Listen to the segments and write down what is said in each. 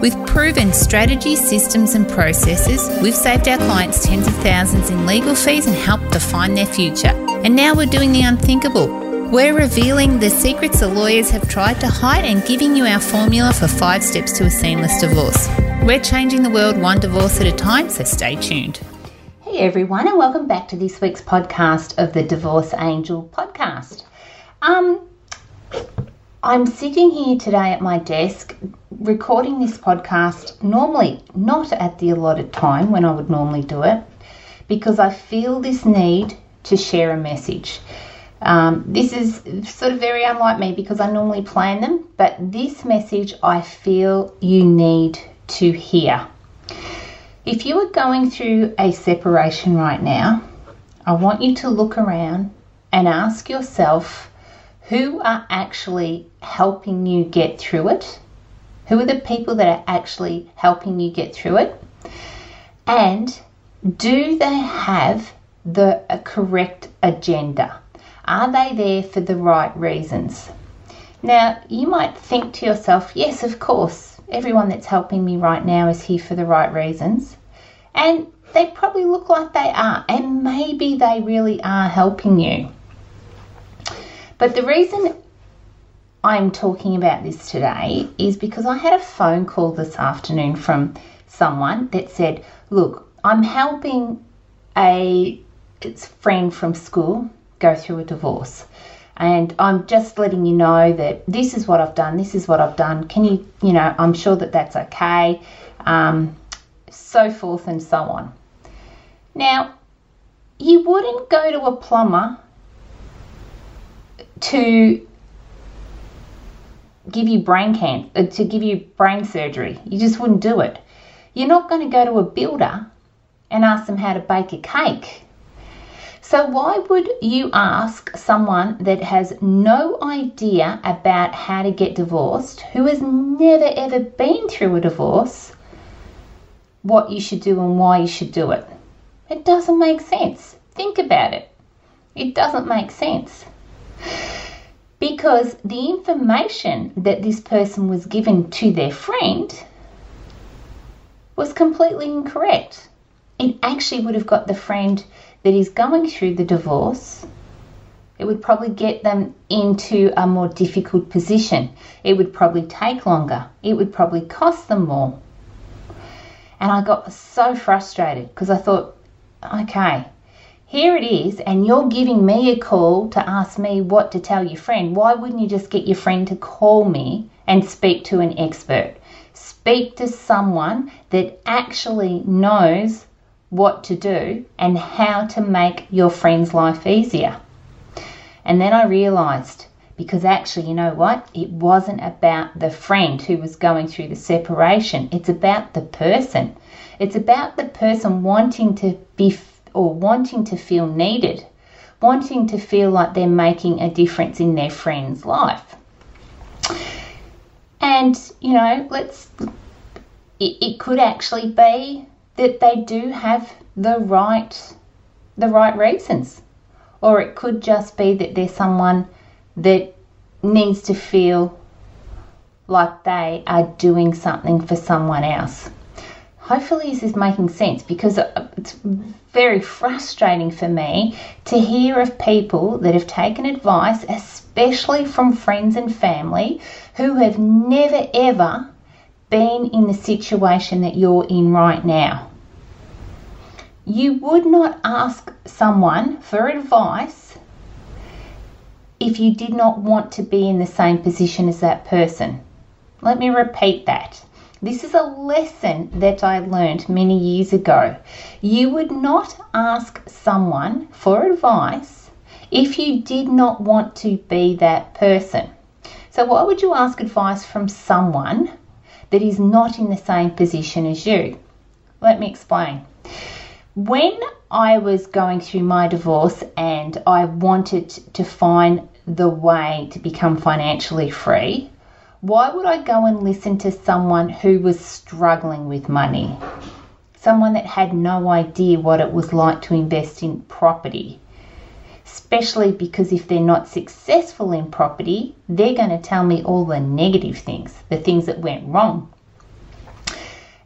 With proven strategies, systems, and processes, we've saved our clients tens of thousands in legal fees and helped define their future. And now we're doing the unthinkable. We're revealing the secrets the lawyers have tried to hide and giving you our formula for five steps to a seamless divorce. We're changing the world one divorce at a time, so stay tuned. Hey everyone, and welcome back to this week's podcast of the Divorce Angel podcast. Um, I'm sitting here today at my desk recording this podcast normally not at the allotted time when I would normally do it because I feel this need to share a message. Um, this is sort of very unlike me because I normally plan them, but this message I feel you need to hear. If you are going through a separation right now, I want you to look around and ask yourself who are actually helping you get through it who are the people that are actually helping you get through it? And do they have the correct agenda? Are they there for the right reasons? Now, you might think to yourself, yes, of course, everyone that's helping me right now is here for the right reasons. And they probably look like they are, and maybe they really are helping you. But the reason I'm talking about this today is because I had a phone call this afternoon from someone that said, Look, I'm helping a friend from school go through a divorce. And I'm just letting you know that this is what I've done, this is what I've done. Can you, you know, I'm sure that that's okay, um, so forth and so on. Now, you wouldn't go to a plumber to give you brain can uh, to give you brain surgery. You just wouldn't do it. You're not going to go to a builder and ask them how to bake a cake. So why would you ask someone that has no idea about how to get divorced, who has never ever been through a divorce, what you should do and why you should do it? It doesn't make sense. Think about it. It doesn't make sense because the information that this person was given to their friend was completely incorrect. It actually would have got the friend that is going through the divorce, it would probably get them into a more difficult position. It would probably take longer. It would probably cost them more. And I got so frustrated because I thought, okay, here it is, and you're giving me a call to ask me what to tell your friend. Why wouldn't you just get your friend to call me and speak to an expert? Speak to someone that actually knows what to do and how to make your friend's life easier. And then I realized because actually, you know what? It wasn't about the friend who was going through the separation, it's about the person. It's about the person wanting to be or wanting to feel needed, wanting to feel like they're making a difference in their friend's life. And, you know, let's, it, it could actually be that they do have the right, the right reasons. Or it could just be that they're someone that needs to feel like they are doing something for someone else hopefully this is making sense because uh, it's very frustrating for me to hear of people that have taken advice, especially from friends and family, who have never ever been in the situation that you're in right now. You would not ask someone for advice if you did not want to be in the same position as that person. Let me repeat that. This is a lesson that I learned many years ago. You would not ask someone for advice if you did not want to be that person. So, why would you ask advice from someone that is not in the same position as you? Let me explain. When I was going through my divorce and I wanted to find the way to become financially free, why would I go and listen to someone who was struggling with money? Someone that had no idea what it was like to invest in property. Especially because if they're not successful in property, they're going to tell me all the negative things, the things that went wrong.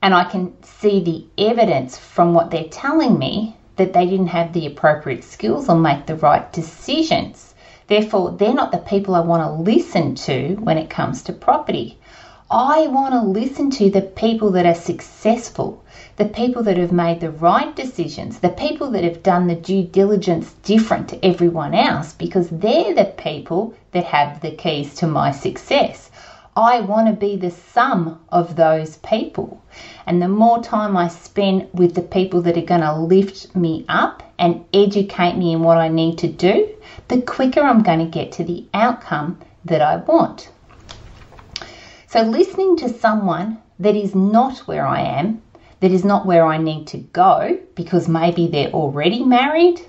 And I can see the evidence from what they're telling me that they didn't have the appropriate skills or make the right decisions. Therefore, they're not the people I want to listen to when it comes to property. I want to listen to the people that are successful, the people that have made the right decisions, the people that have done the due diligence different to everyone else, because they're the people that have the keys to my success. I want to be the sum of those people. And the more time I spend with the people that are going to lift me up and educate me in what I need to do, the quicker I'm going to get to the outcome that I want. So, listening to someone that is not where I am, that is not where I need to go, because maybe they're already married,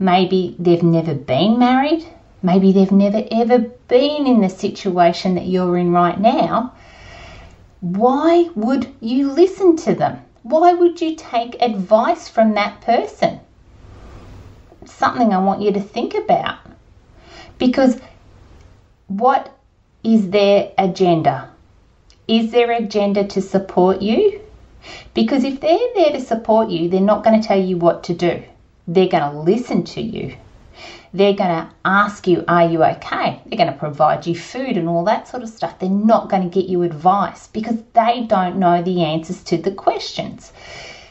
maybe they've never been married, maybe they've never ever been in the situation that you're in right now, why would you listen to them? Why would you take advice from that person? Something I want you to think about. Because what is their agenda? Is their agenda to support you? Because if they're there to support you, they're not going to tell you what to do. They're going to listen to you they're going to ask you, Are you okay? They're going to provide you food and all that sort of stuff. They're not going to get you advice because they don't know the answers to the questions.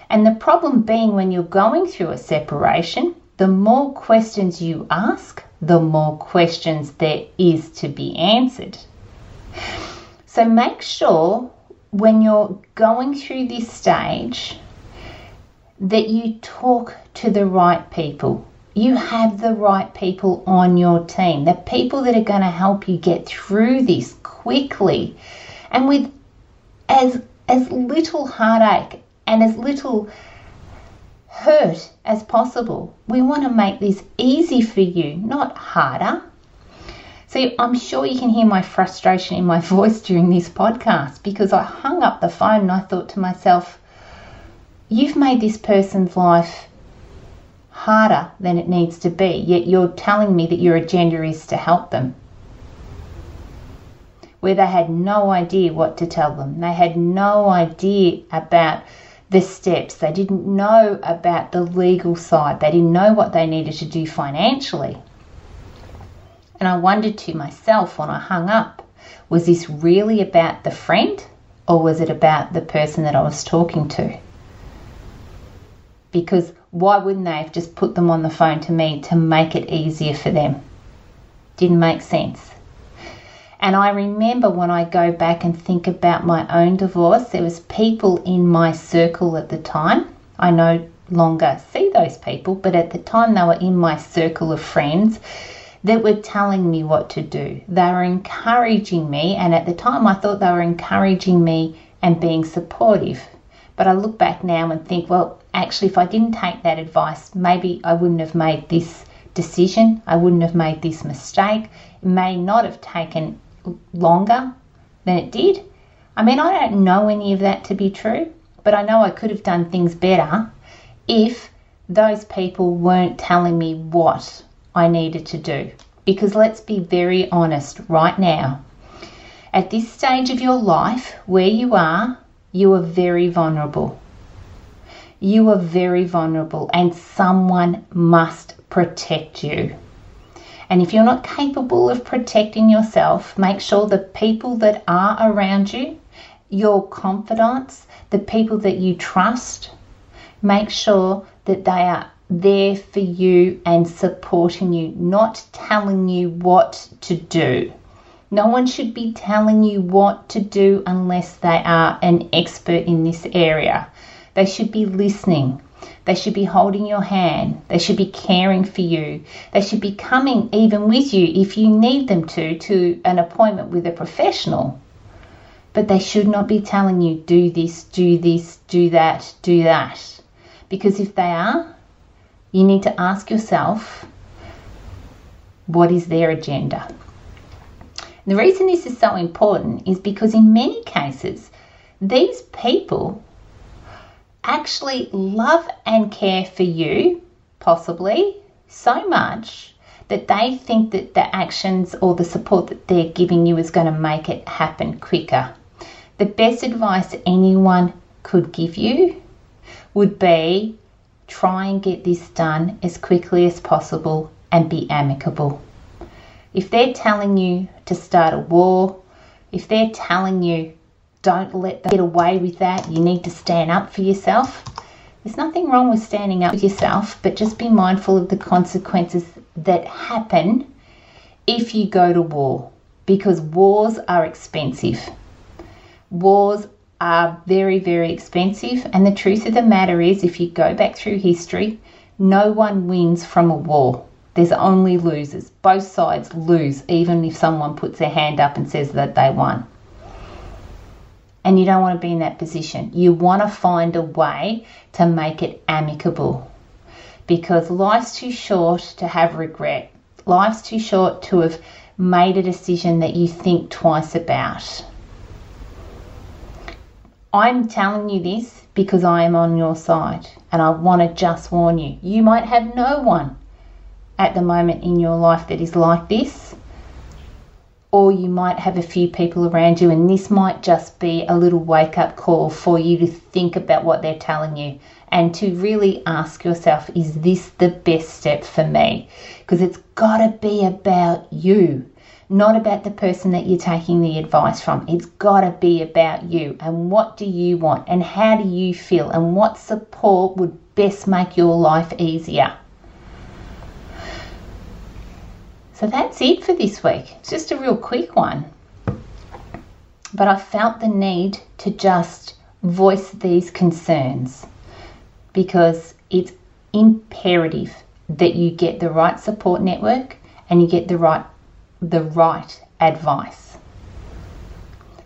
And the problem being when you're going through a separation, the more questions you ask, the more questions there is to be answered. So make sure when you're going through this stage that you talk to the right people you have the right people on your team, the people that are going to help you get through this quickly and with as as little heartache and as little hurt as possible. We want to make this easy for you, not harder. So I'm sure you can hear my frustration in my voice during this podcast because I hung up the phone and I thought to myself, you've made this person's life harder than it needs to be, yet you're telling me that your agenda is to help them. Where they had no idea what to tell them, they had no idea about the steps, they didn't know about the legal side, they didn't know what they needed to do financially. And I wondered to myself when I hung up, was this really about the friend or was it about the person that I was talking to? Because why wouldn't they have just put them on the phone to me to make it easier for them? Didn't make sense. And I remember when I go back and think about my own divorce, there was people in my circle at the time. I no longer see those people, but at the time they were in my circle of friends that were telling me what to do. They were encouraging me, and at the time I thought they were encouraging me and being supportive. But I look back now and think, well, actually, if I didn't take that advice, maybe I wouldn't have made this decision. I wouldn't have made this mistake. It may not have taken longer than it did. I mean, I don't know any of that to be true, but I know I could have done things better if those people weren't telling me what I needed to do. Because let's be very honest right now. At this stage of your life, where you are, you are very vulnerable. You are very vulnerable, and someone must protect you. And if you're not capable of protecting yourself, make sure the people that are around you, your confidants, the people that you trust, make sure that they are there for you and supporting you, not telling you what to do. No one should be telling you what to do unless they are an expert in this area. They should be listening. They should be holding your hand. They should be caring for you. They should be coming even with you if you need them to to an appointment with a professional. But they should not be telling you do this, do this, do that, do that. Because if they are, you need to ask yourself what is their agenda? The reason this is so important is because in many cases, these people actually love and care for you, possibly so much that they think that the actions or the support that they're giving you is going to make it happen quicker. The best advice anyone could give you would be try and get this done as quickly as possible and be amicable. If they're telling you to start a war, if they're telling you don't let them get away with that, you need to stand up for yourself. There's nothing wrong with standing up for yourself, but just be mindful of the consequences that happen if you go to war because wars are expensive. Wars are very, very expensive, and the truth of the matter is, if you go back through history, no one wins from a war. There's only losers. Both sides lose, even if someone puts their hand up and says that they won. And you don't want to be in that position. You want to find a way to make it amicable because life's too short to have regret. Life's too short to have made a decision that you think twice about. I'm telling you this because I am on your side and I want to just warn you. You might have no one at the moment in your life that is like this, or you might have a few people around you, and this might just be a little wake up call for you to think about what they're telling you and to really ask yourself, is this the best step for me? Because it's got to be about you, not about the person that you're taking the advice from. It's got to be about you and what do you want and how do you feel and what support would best make your life easier. So that's it for this week. It's just a real quick one. But I felt the need to just voice these concerns because it's imperative that you get the right support network and you get the right the right advice.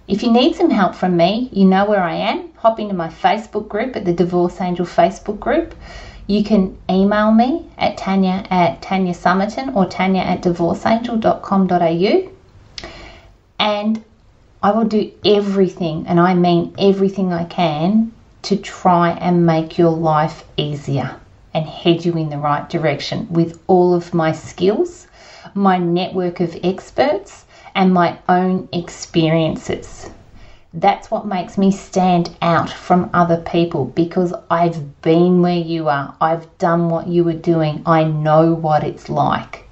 If you need some help from me, you know where I am. Hop into my Facebook group at the Divorce Angel Facebook group. You can email me at Tanya at Tanya Somerton or Tanya at divorceangel.com.au. And I will do everything, and I mean everything I can, to try and make your life easier and head you in the right direction with all of my skills, my network of experts, and my own experiences. That's what makes me stand out from other people because I've been where you are. I've done what you were doing. I know what it's like.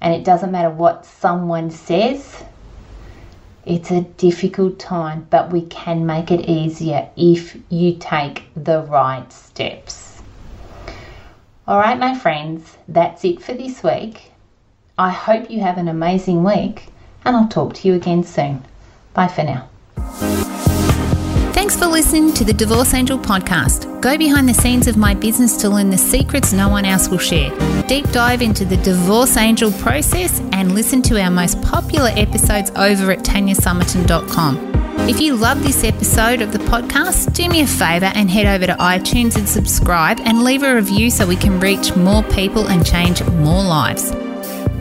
And it doesn't matter what someone says, it's a difficult time, but we can make it easier if you take the right steps. All right, my friends, that's it for this week. I hope you have an amazing week, and I'll talk to you again soon. Bye for now. Thanks for listening to the Divorce Angel podcast. Go behind the scenes of my business to learn the secrets no one else will share. Deep dive into the Divorce Angel process and listen to our most popular episodes over at tanyasomerton.com. If you love this episode of the podcast, do me a favour and head over to iTunes and subscribe and leave a review so we can reach more people and change more lives.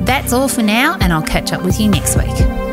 That's all for now, and I'll catch up with you next week.